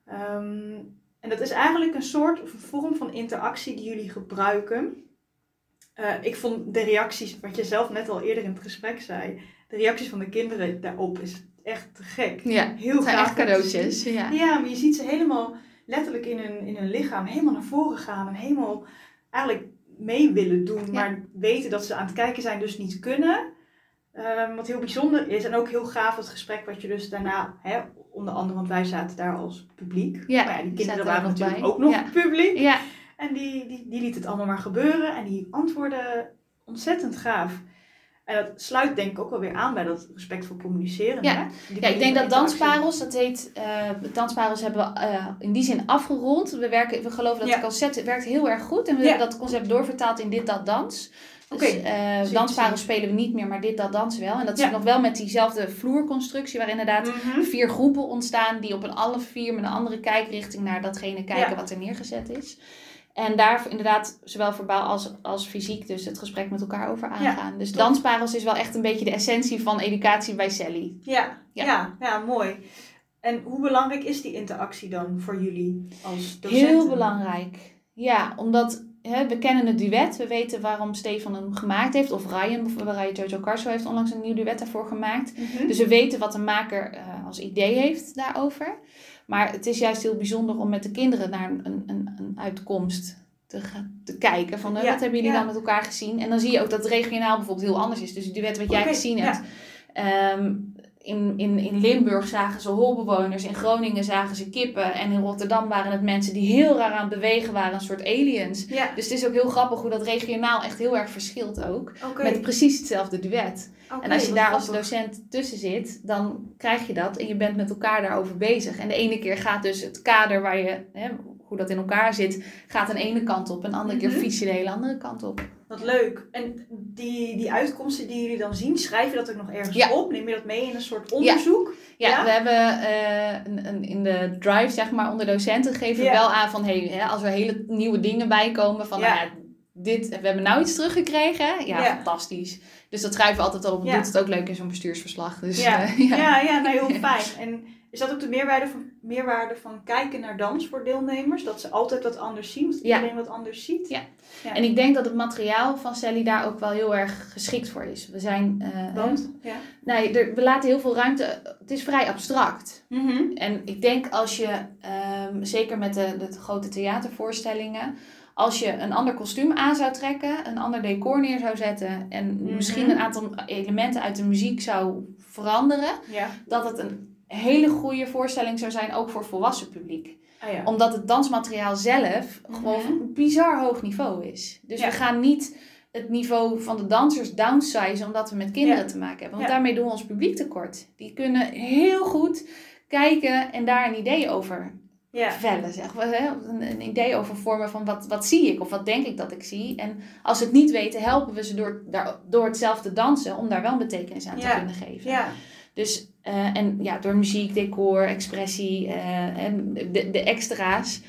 Ehm, en dat is eigenlijk een soort of een vorm van interactie die jullie gebruiken. Eh, ik vond de reacties, wat je zelf net al eerder in het gesprek zei, de reacties van de kinderen daarop is echt te gek. Ja, Heel het zijn echt cadeautjes. Ja. Ja, maar je ziet ze helemaal letterlijk in hun, in hun lichaam helemaal naar voren gaan en helemaal eigenlijk mee willen doen, Ja. maar weten dat ze aan het kijken zijn, dus niet kunnen. Ehm, wat heel bijzonder is en ook heel gaaf het gesprek wat je dus daarna, hè, onder andere, want wij zaten daar als publiek. Ja, maar ja, die kinderen waren natuurlijk bij. ook nog Ja. publiek. ja, En die, die, die liet het allemaal maar gebeuren en die antwoorden ontzettend gaaf. En dat sluit denk ik ook wel weer aan bij dat respectvol communiceren. Ja. hè? Ja, ik denk dat dansparels, dat heet, eh dansparels hebben we eh, in die zin afgerond. We, werken, we geloven dat Ja. het concept werkt heel erg goed. En we Ja. hebben dat concept doorvertaald in dit, dat, dans. Dus eh, dansparels spelen we niet meer, maar dit, dat, dans wel. En dat Ja. is nog wel met diezelfde vloerconstructie, waar inderdaad Mhm. vier groepen ontstaan die op een alle vier met een andere kijkrichting naar datgene kijken wat er neergezet is. En daar inderdaad zowel verbaal als, als fysiek dus het gesprek met elkaar over aangaan. dus top. dansparels is wel echt een beetje de essentie van educatie bij Sally. Ja, Ja. ja. Ja, mooi. En hoe belangrijk is die interactie dan voor jullie als docenten? Heel belangrijk. Ja, omdat hè, we kennen het duet. We weten waarom Stefan hem gemaakt heeft. Of Ryan, bijvoorbeeld Ryan Jojo Carso heeft onlangs een nieuw duet daarvoor gemaakt. Mhm. Dus we weten wat de maker eh, als idee heeft daarover. Maar het is juist heel bijzonder om met de kinderen naar een, een, een, uitkomst te, te kijken. Van, eh, Ja, wat hebben jullie ja. dan met elkaar gezien? En dan zie je ook dat het regionaal bijvoorbeeld heel anders is. Dus het duet wat jij gezien hebt. Ehm, in, in, in Limburg zagen ze holbewoners, in Groningen zagen ze kippen. En in Rotterdam waren het mensen die heel raar aan het bewegen waren, een soort aliens. Ja, Dus het is ook heel grappig hoe dat regionaal echt heel erg verschilt ook. Met precies hetzelfde duet. En als je daar als docent tussen zit, dan krijg je dat en je bent met elkaar daarover bezig. En de ene keer gaat dus het kader waar je, hè, hoe dat in elkaar zit, gaat de ene kant op. En de andere Mhm. keer fiets je de hele andere kant op. Wat leuk. En die, die uitkomsten die jullie dan zien, schrijf je dat ook nog ergens Ja. op? Neem je dat mee in een soort onderzoek? Ja, Ja? we hebben eh, een, een, in de drive, zeg maar, onder docenten geven we wel aan van, hey, hè, als er hele nieuwe dingen bij komen, van, Ja. nou dit, we hebben nou iets teruggekregen. Ja, fantastisch. Dus dat schrijven we altijd al op. Ja. Doet het ook leuk in zo'n bestuursverslag. Dus, Ja, eh, [laughs] ja. ja. ja, nou heel fijn. En is dat ook de meerwaarde van, meerwaarde van kijken naar dans voor deelnemers? Dat ze altijd wat anders zien, dat Ja. iedereen wat anders ziet? Ja. En ik denk dat het materiaal van Sally daar ook wel heel erg geschikt voor is. We zijn... eh, Want? Ja. Nee, er, we laten heel veel ruimte. Het is vrij abstract. Mhm. En ik denk als je, ehm, zeker met de, de grote theatervoorstellingen, als je een ander kostuum aan zou trekken, een ander decor neer zou zetten en Mhm. misschien een aantal elementen uit de muziek zou veranderen, Ja. dat het een hele goede voorstelling zou zijn, ook voor volwassen publiek. Ah, ja. Omdat het dansmateriaal zelf gewoon Mhm. een bizar hoog niveau is. Dus Ja. we gaan niet het niveau van de dansers downsizen omdat we met kinderen Ja. te maken hebben. Want daarmee doen we ons publiek tekort. Die kunnen heel goed kijken en daar een idee over ja. vellen. Zeg? Een, idee over vormen van wat, wat zie ik of wat denk ik dat ik zie. En als ze het niet weten, helpen we ze door, door hetzelfde dansen om daar wel een betekenis aan te kunnen geven. Ja. Dus, eh, en ja, door muziek, decor, expressie eh, en de, de extra's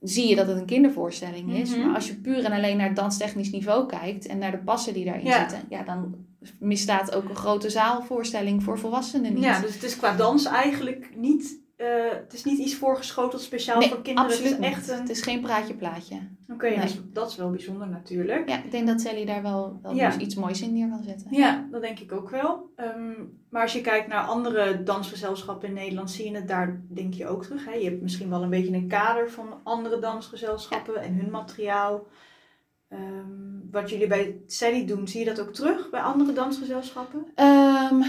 zie je dat het een kindervoorstelling is. Mhm. Maar als je puur en alleen naar het danstechnisch niveau kijkt en naar de passen die daarin Ja. zitten, ja, dan misstaat ook een grote zaalvoorstelling voor volwassenen niet. ja, dus het is qua dans eigenlijk niet... eh, het is niet iets voorgeschoteld speciaal nee, voor kinderen. absoluut het is echt een... Het is geen praatje plaatje. Oké, dat, Nee. is, dat is wel bijzonder natuurlijk. Ja, ik denk dat Sally daar wel, wel Ja. dus iets moois in neer kan zetten. Ja, dat denk ik ook wel. Ehm, maar als je kijkt naar andere dansgezelschappen in Nederland, zie je het daar denk je ook terug. Hè? Je hebt misschien wel een beetje een kader van andere dansgezelschappen en hun materiaal. Ehm, wat jullie bij Sally doen, zie je dat ook terug bij andere dansgezelschappen? Ehm,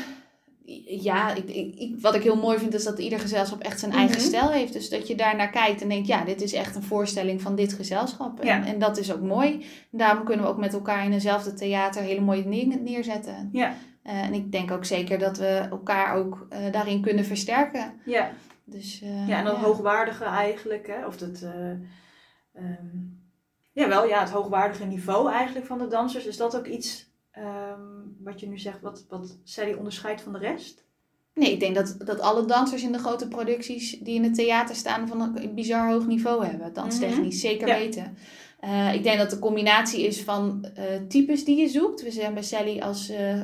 ja, ik, ik, wat ik heel mooi vind is dat ieder gezelschap echt zijn eigen Mhm. stijl heeft. Dus dat je daar naar kijkt en denkt, ja, dit is echt een voorstelling van dit gezelschap. En, Ja. en dat is ook mooi. Daarom kunnen we ook met elkaar in eenzelfde theater hele mooie dingen neerzetten. Ja. Eh, en ik denk ook zeker dat we elkaar ook eh, daarin kunnen versterken. Ja, Dus, eh, ja en dat hoogwaardige eigenlijk, hè? of dat... eh ehm, jawel, ja, het hoogwaardige niveau eigenlijk van de dansers. Is dat ook iets ehm, wat je nu zegt, wat, wat Sally onderscheidt van de rest? Nee, ik denk dat, dat alle dansers in de grote producties die in het theater staan van een bizar hoog niveau hebben. Danstechnisch, zeker Mhm. Ja. weten. Eh, ik denk dat de combinatie is van eh, types die je zoekt. We zijn bij Sally als, eh,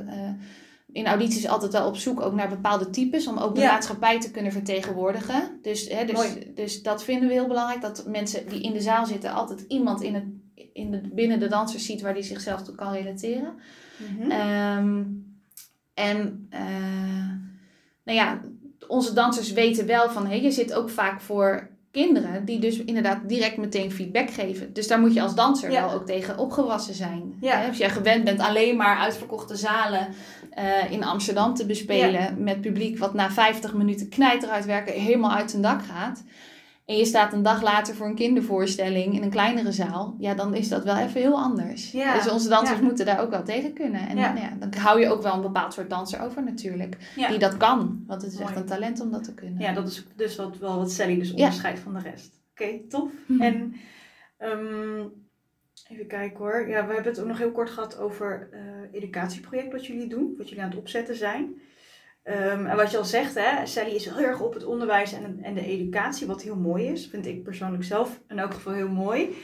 in audities altijd wel op zoek ook naar bepaalde types. Om ook de Ja. maatschappij te kunnen vertegenwoordigen. Dus, hè, dus, Mooi. dus dat vinden we heel belangrijk. Dat mensen die in de zaal zitten altijd iemand in het, in de, binnen de dansers ziet waar die zichzelf toe kan relateren. Mhm. Ehm, en eh, nou ja, onze dansers weten wel van, hé, je zit ook vaak voor kinderen die dus inderdaad direct meteen feedback geven. Dus daar moet je als danser Ja. wel ook tegen opgewassen zijn. Ja. Hè, Als jij gewend bent alleen maar uitverkochte zalen eh, in Amsterdam te bespelen met publiek wat na 50 minuten knijter uitwerken helemaal uit zijn dak gaat. En je staat een dag later voor een kindervoorstelling in een kleinere zaal. Ja, dan is dat wel even heel anders. Ja. Dus onze dansers Ja. moeten daar ook wel tegen kunnen. En Ja. nou ja, dan hou je ook wel een bepaald soort danser over natuurlijk. Die dat kan. Want het is echt een talent om dat te kunnen. Ja, dat is dus wat, wel wat Sally dus onderscheidt van de rest. Oké, tof. Mhm. En ehm, even kijken hoor. Ja, we hebben het ook nog heel kort gehad over eh educatieproject wat jullie doen, wat jullie aan het opzetten zijn. Ehm, en wat je al zegt, hè, Sally is heel erg op het onderwijs en, en de educatie, wat heel mooi is. Vind ik persoonlijk zelf in elk geval heel mooi.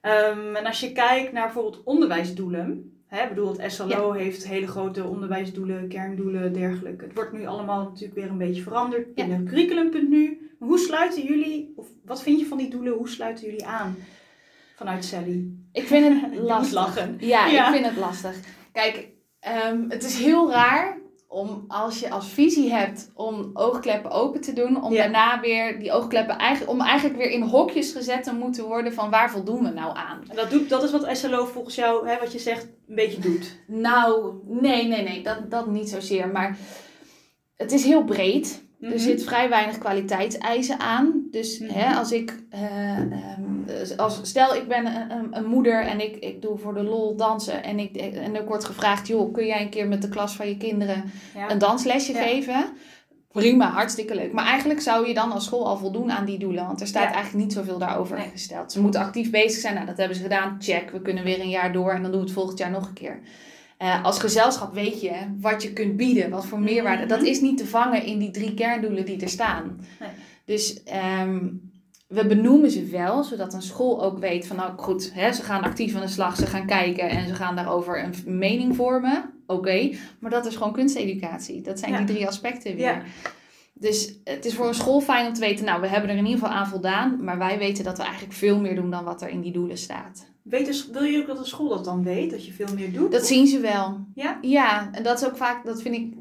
Ehm, en als je kijkt naar bijvoorbeeld onderwijsdoelen. Hè, ik bedoel, het SLO heeft hele grote onderwijsdoelen, kerndoelen, dergelijke. Het wordt nu allemaal natuurlijk weer een beetje veranderd binnen curriculum.nu. Maar hoe sluiten jullie, of wat vind je van die doelen, hoe sluiten jullie aan vanuit Sally? Ik vind het [laughs] moet lastig. lachen. Ja, Ja. ik vind het lastig. Kijk, ehm, het is heel raar om als je als visie hebt om oogkleppen open te doen, om Ja. daarna weer die oogkleppen eigenlijk, om eigenlijk weer in hokjes gezet te moeten worden van waar voldoen we nou aan? En dat, doet, dat is wat SLO volgens jou, hè, wat je zegt, een beetje doet. Nou, nee, nee, nee, dat, dat niet zozeer. Maar het is heel breed. Mhm. Er zit vrij weinig kwaliteitseisen aan. Dus Mhm. hè, als ik, eh, ehm, als, stel ik ben een, een, een moeder en ik, ik doe voor de lol dansen. En ik, en ik word gevraagd, joh, kun jij een keer met de klas van je kinderen Ja. een danslesje Ja. geven? Prima, hartstikke leuk. Maar eigenlijk zou je dan als school al voldoen aan die doelen. Want er staat Ja. eigenlijk niet zoveel daarover Nee. gesteld. Ze moeten actief bezig zijn. Nou, dat hebben ze gedaan. Check, we kunnen weer een jaar door. En dan doen we het volgend jaar nog een keer. Eh, als gezelschap weet je wat je kunt bieden. Wat voor meerwaarde. Mhm. Dat is niet te vangen in die drie kerndoelen die er staan. Nee. Dus ehm, we benoemen ze wel, zodat een school ook weet van nou goed, hè, ze gaan actief aan de slag, ze gaan kijken en ze gaan daarover een mening vormen. Oké, maar dat is gewoon kunsteducatie. Dat zijn Ja. die drie aspecten weer. Ja. Dus het is voor een school fijn om te weten, nou we hebben er in ieder geval aan voldaan, maar wij weten dat we eigenlijk veel meer doen dan wat er in die doelen staat. Weet wil je ook dat de school dat dan weet? Dat je veel meer doet? Dat zien ze wel. Ja? Ja, en dat is ook vaak, dat vind ik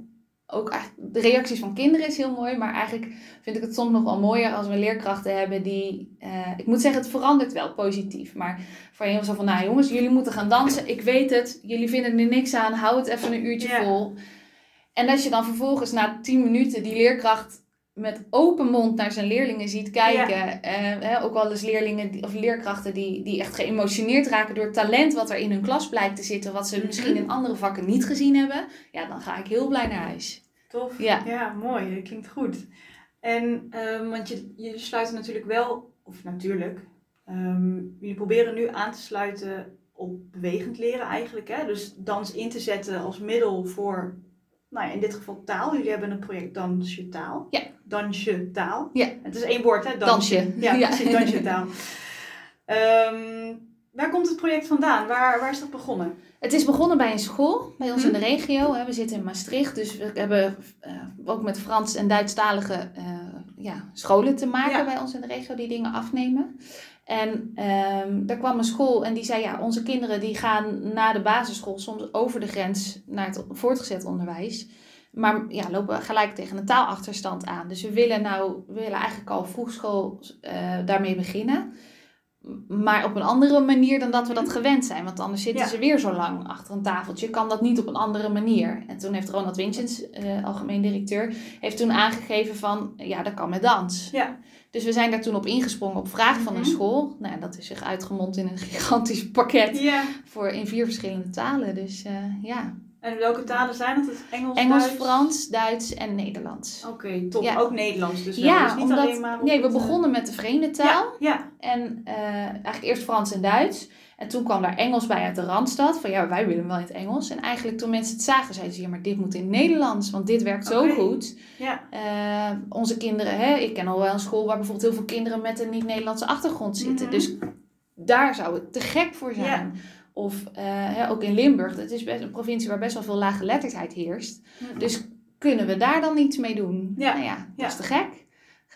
ook eigenlijk, de reacties van kinderen is heel mooi, maar eigenlijk vind ik het soms nog wel mooier als we leerkrachten hebben die, eh, ik moet zeggen, het verandert wel positief, maar voor heel zo van, nou jongens, jullie moeten gaan dansen, ik weet het, jullie vinden er niks aan, hou het even een uurtje Ja. vol. En als je dan vervolgens na 10 minuten die leerkracht met open mond naar zijn leerlingen ziet kijken. eh, hè, ook wel eens leerlingen die- of leerkrachten die, die echt geëmotioneerd raken door het talent wat er in hun klas blijkt te zitten, wat ze Mhm. misschien in andere vakken niet gezien hebben. Ja, dan ga ik heel blij naar huis. Tof. Ja. Ja, mooi. Dat klinkt goed. En, ehm, want je, jullie sluiten natuurlijk wel, of natuurlijk, ehm, jullie proberen nu aan te sluiten op bewegend leren eigenlijk. Hè? Dus dans in te zetten als middel voor, nou ja, in dit geval taal. Jullie hebben een project Dansje Taal. Ja. Dansje Taal. Ja. Het is één woord, hè? Dansje. Ja, Ja. precies, Dansje Taal. Ehm, waar komt het project vandaan? Waar, waar is dat begonnen? Het is begonnen bij een school, bij ons in de Mhm. regio. hè. We zitten in Maastricht, dus we hebben eh, ook met Frans- en Duitsstalige eh, ja, scholen te maken Ja. bij ons in de regio die dingen afnemen. En ehm daar kwam een school en die zei, ja, onze kinderen die gaan na de basisschool soms over de grens naar het voortgezet onderwijs. Maar ja, lopen gelijk tegen een taalachterstand aan. Dus we willen nou, we willen eigenlijk al vroegschool eh daarmee beginnen. Maar op een andere manier dan dat we dat gewend zijn. Want anders zitten Ja. ze weer zo lang achter een tafeltje. Kan dat niet op een andere manier? En toen heeft Ronald Winchens, eh, algemeen directeur, heeft toen aangegeven van, ja, dat kan met dans. Ja. Dus we zijn daar toen op ingesprongen op vraag van een Mhm. school. Nou, dat is zich uitgemond in een [laughs] gigantisch pakket voor in vier verschillende talen. Dus eh, ja, En welke talen zijn? Het Engels, Engels, Duits? Frans, Duits en Nederlands. Oké, top. Ja. Ook Nederlands dus wel. Ja, dus niet omdat, alleen maar nee, we eh, begonnen met de vreemde taal. Ja, En eh, eigenlijk eerst Frans en Duits. En toen kwam daar Engels bij uit de Randstad. Van ja, wij willen hem wel in het Engels. En eigenlijk toen mensen het zagen, zeiden ze... Ja, maar dit moet in het Nederlands. Want dit werkt zo goed. ja, Eh, onze kinderen... Hè, ik ken al wel een school waar bijvoorbeeld heel veel kinderen... met een niet-Nederlandse achtergrond zitten. Mhm. Dus daar zou het te gek voor zijn. Of eh, hè, ook in Limburg. Het is best een provincie waar best wel veel lage letterdheid heerst. ja. Dus kunnen we daar dan iets mee doen? Ja. Nou ja, dat is te gek.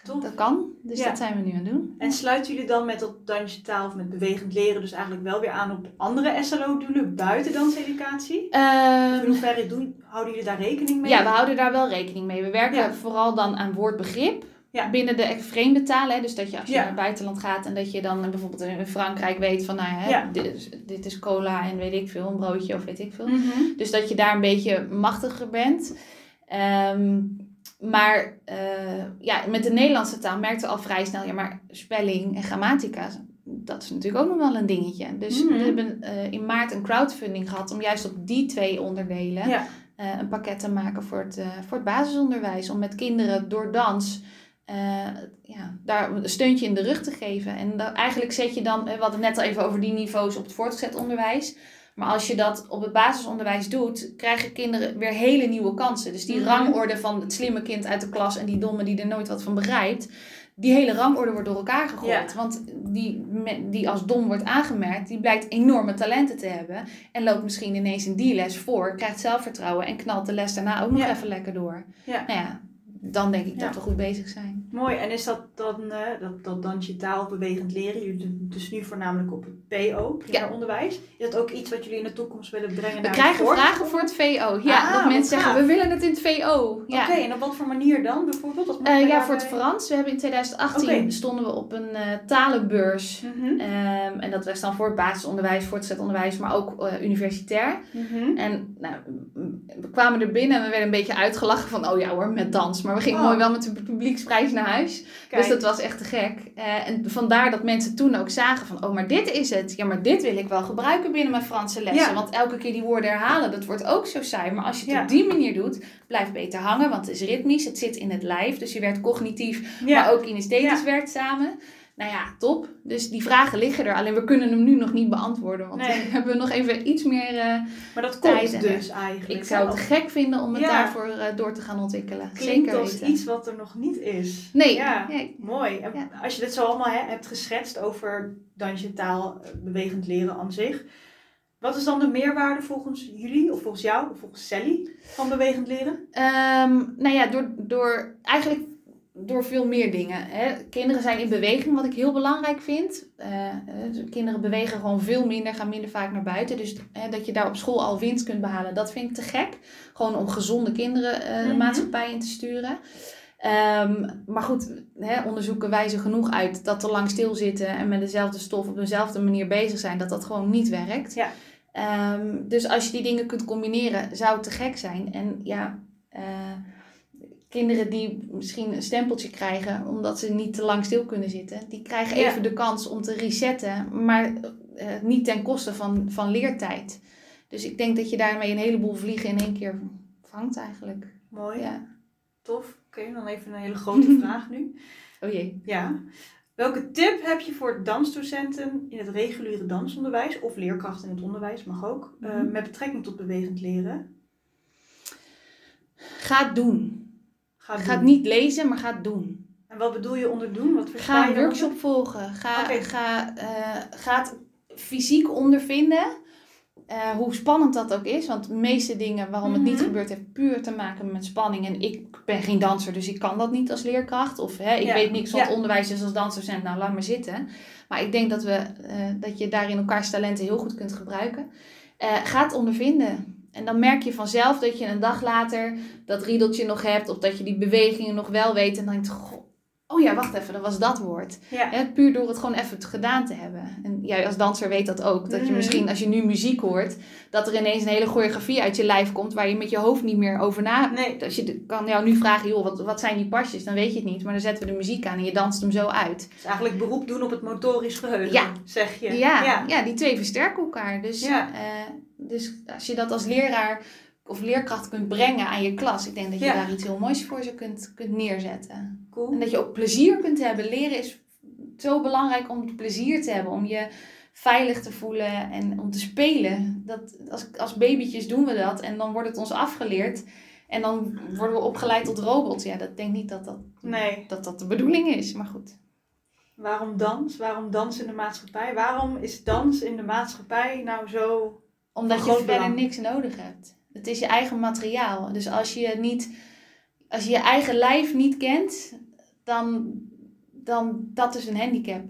Dat kan. Dus Ja. dat zijn we nu aan het doen. En sluiten jullie dan met dat dansje taal of met bewegend leren dus eigenlijk wel weer aan op andere SLO-doelen buiten danseducatie? Ehm, In hoeverre doen, houden jullie daar rekening mee? Ja, we houden daar wel rekening mee. We werken Ja. vooral dan aan woordbegrip. Ja. Binnen de vreemde talen. Dus dat je als je Ja. naar het buitenland gaat en dat je dan bijvoorbeeld in Frankrijk weet van, nou hè, Ja. dit, is, dit is cola en weet ik veel, een broodje of weet ik veel. Mhm. Dus dat je daar een beetje machtiger bent. Ehm, maar eh, ja, met de Nederlandse taal merkte al vrij snel, ja, maar spelling en grammatica, dat is natuurlijk ook nog wel een dingetje. Dus Mhm. we hebben eh, in maart een crowdfunding gehad om juist op die twee onderdelen Ja. eh, een pakket te maken voor het, voor het basisonderwijs. Om met kinderen door dans ja, daar een steuntje in de rug te geven. En eigenlijk zet je dan, we hadden het net al even over die niveaus op het voortgezet onderwijs. Maar als je dat op het basisonderwijs doet, krijgen kinderen weer hele nieuwe kansen. Dus die Mhm. rangorde van het slimme kind uit de klas en die domme die er nooit wat van begrijpt. Die hele rangorde wordt door elkaar gegooid. Ja. Want die, die als dom wordt aangemerkt, die blijkt enorme talenten te hebben. En loopt misschien ineens in die les voor, krijgt zelfvertrouwen en knalt de les daarna ook nog Ja. even lekker door. Ja. Nou ja, dan denk ik Ja. dat we goed bezig zijn. Mooi, en is dat dan, eh, dat, dat dansje taal of bewegend leren, jullie doen dus nu voornamelijk op het PO, primair onderwijs. Is dat ook iets wat jullie in de toekomst willen brengen We naar krijgen het vragen voor het VO. Ja, Ah, dat mensen zeggen, we willen het in het VO. Ja. Oké, en op wat voor manier dan bijvoorbeeld? Men ja, voor het Frans. We hebben in 2018 Oké. stonden we op een eh, talenbeurs. Mhm, Ehm, en dat was dan voor het basisonderwijs, voortgezet onderwijs, maar ook universitair. mhm. En nou, we kwamen er binnen en we werden een beetje uitgelachen van, oh ja hoor, met dans. Maar we gingen Oh. mooi wel met de publieksprijs naar huis. Kijk. Dus dat was echt te gek. Eh, en vandaar dat mensen toen ook zagen van, oh maar dit is het. Ja, maar dit wil ik wel gebruiken binnen mijn Franse lessen. Ja. Want elke keer die woorden herhalen, dat wordt ook zo saai. Maar als je het Ja. op die manier doet, blijft beter hangen. Want het is ritmisch, het zit in het lijf. Dus je werkt cognitief, ja. maar ook kinesthetisch werkt samen. Nou ja, top. Dus die vragen liggen er. Alleen we kunnen hem nu nog niet beantwoorden. Want Nee. [laughs] dan hebben we nog even iets meer... eh, Maar dat Tijd komt dus eigenlijk. ik zou het gek vinden om het Ja. daarvoor eh, door te gaan ontwikkelen. Klinkt Zeker als weten. iets wat er nog niet is. Nee, Ja. Mooi. En Ja. Als je dit zo allemaal hè, hebt geschetst over dansje, taal, eh, bewegend leren aan zich. Wat is dan de meerwaarde volgens jullie, of volgens jou, of volgens Sally, van bewegend leren? Ehm, nou ja, door, door eigenlijk door veel meer dingen. Hè. Kinderen zijn in beweging, wat ik heel belangrijk vind. Eh, eh, kinderen bewegen gewoon veel minder, gaan minder vaak naar buiten. Dus hè, dat je daar op school al winst kunt behalen, dat vind ik te gek. Gewoon om gezonde kinderen eh, de Mhm. maatschappij in te sturen. Ehm, maar goed, hè, onderzoeken wijzen genoeg uit dat te lang stilzitten en met dezelfde stof op dezelfde manier bezig zijn, dat dat gewoon niet werkt. Ja. Ehm, dus als je die dingen kunt combineren, zou het te gek zijn. En ja, kinderen die misschien een stempeltje krijgen omdat ze niet te lang stil kunnen zitten, die krijgen Ja. even de kans om te resetten, maar eh, niet ten koste van, van leertijd. Dus ik denk dat je daarmee een heleboel vliegen in één keer vangt eigenlijk. Mooi, Ja. tof. Oké, dan even een hele grote [laughs] vraag nu. Oh jee. Ja. Welke tip heb je voor dansdocenten in het reguliere dansonderwijs of leerkrachten in het onderwijs, mag ook, eh, Mhm. met betrekking tot bewegend leren? Ga het doen. Ga het niet lezen, maar ga het doen. En wat bedoel je onder doen? Wat Ga een workshop volgen. Ga, ga, eh, ga het fysiek ondervinden. Eh, hoe spannend dat ook is. Want de meeste dingen waarom het niet Mhm. gebeurt, heeft puur te maken met spanning. En ik ben geen danser, dus ik kan dat niet als leerkracht. Of hè, ik Ja, weet niks van ja. het onderwijs, dus als dansdocent, nou laat maar zitten. Maar ik denk dat, we, eh, dat je daarin elkaars talenten heel goed kunt gebruiken. Ga het ondervinden. En dan merk je vanzelf dat je een dag later dat riedeltje nog hebt. Of dat je die bewegingen nog wel weet. En dan denk je, oh ja, wacht even, dat was dat woord. Ja. Puur door het gewoon even gedaan te hebben. En jij als danser weet dat ook. Dat je Mhm. misschien als je nu muziek hoort, dat er ineens een hele choreografie uit je lijf komt waar je met je hoofd niet meer over na. Nee. Als je kan jou nu vragen, joh, wat, wat zijn die pasjes? Dan weet je het niet. Maar dan zetten we de muziek aan en je danst hem zo uit. Dus eigenlijk beroep doen op het motorisch geheugen, Ja. zeg je. Ja, ja. ja. die twee versterken elkaar. Dus, eh, dus als je dat als leraar of leerkracht kunt brengen aan je klas, ik denk dat je Ja. daar iets heel moois voor ze kunt, kunt neerzetten. Cool. En dat je ook plezier kunt hebben. Leren is zo belangrijk om plezier te hebben. Om je veilig te voelen en om te spelen. Dat, als, als babytjes doen we dat. En dan wordt het ons afgeleerd. En dan worden we opgeleid tot robots. Ja, dat denk niet dat dat, Nee. dat dat de bedoeling is. Maar goed. Waarom dans? Waarom dans in de maatschappij? Waarom is dans in de maatschappij nou zo... Omdat je verder belang. niks nodig hebt. Het is je eigen materiaal. Dus als je niet... Als je je eigen lijf niet kent, dan, dan dat is een handicap.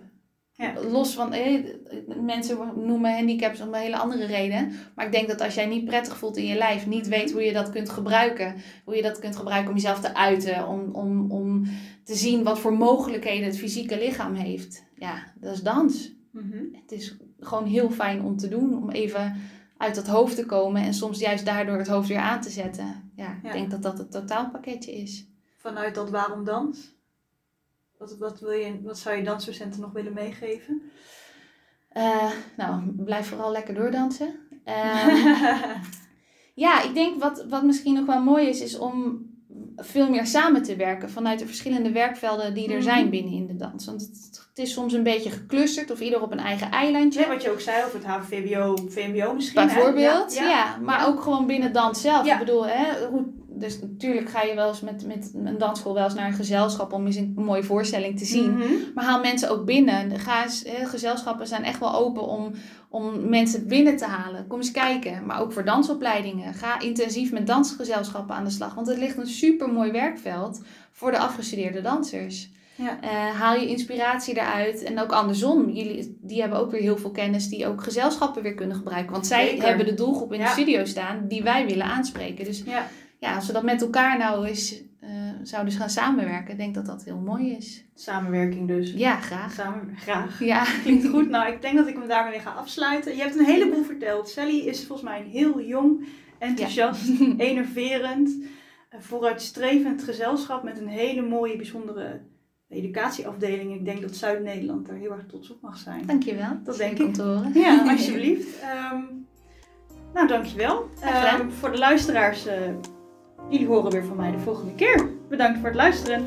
Ja. Los van, eh, mensen noemen handicaps om een hele andere reden. Maar ik denk dat als jij niet prettig voelt in je lijf, niet weet hoe je dat kunt gebruiken. Hoe je dat kunt gebruiken om jezelf te uiten. Om, om, om te zien wat voor mogelijkheden het fysieke lichaam heeft. Ja, dat is dans. Mhm. Het is gewoon heel fijn om te doen. Om even uit dat hoofd te komen. En soms juist daardoor het hoofd weer aan te zetten. Ja, ik denk dat dat het totaalpakketje is. Vanuit dat waarom dans? Wat, wat, wil je, wat zou je dansdocenten nog willen meegeven? Eh, nou, blijf vooral lekker doordansen. [laughs] Ehm, Ja, ik denk wat, wat misschien nog wel mooi is, is om veel meer samen te werken vanuit de verschillende werkvelden die er Mhm. zijn binnen in de dans. Want het, het is soms een beetje geclusterd of ieder op een eigen eilandje. Ja, wat je ook zei over het HVBO, VMBO misschien. Bijvoorbeeld, Ja, ja, ja. maar ook gewoon binnen dans zelf. Ik bedoel, hè, hoe, dus natuurlijk ga je wel eens met, met een dansschool wel eens naar een gezelschap om eens een mooie voorstelling te zien. Mhm. Maar haal mensen ook binnen. Ga eens, gezelschappen zijn echt wel open om, om mensen binnen te halen. Kom eens kijken. Maar ook voor dansopleidingen. Ga intensief met dansgezelschappen aan de slag. Want het ligt een super mooi werkveld voor de afgestudeerde dansers. Ja. Eh, haal je inspiratie eruit. En ook andersom. Jullie die hebben ook weer heel veel kennis die ook gezelschappen weer kunnen gebruiken. Want zij Zeker. hebben de doelgroep in Ja. de studio staan die wij willen aanspreken. Dus Ja. Ja, als we dat met elkaar nou eens eh, zouden gaan samenwerken, ik denk dat dat heel mooi is. Samenwerking dus. Ja, graag. Samen, graag. Ja, [laughs] Klinkt goed. Nou, ik denk dat ik hem daarmee ga afsluiten. Je hebt een heleboel verteld. Sally is volgens mij een heel jong, enthousiast, [laughs] enerverend, eh, vooruitstrevend gezelschap met een hele mooie, bijzondere educatieafdeling. Ik denk dat Zuid-Nederland daar heel erg trots op mag zijn. dankjewel. Dat denk ik. horen. Ja, [laughs] alsjeblieft. Ehm, nou, dankjewel. Gedaan. Ehm, voor de luisteraars, eh, jullie horen weer van mij de volgende keer. Bedankt voor het luisteren.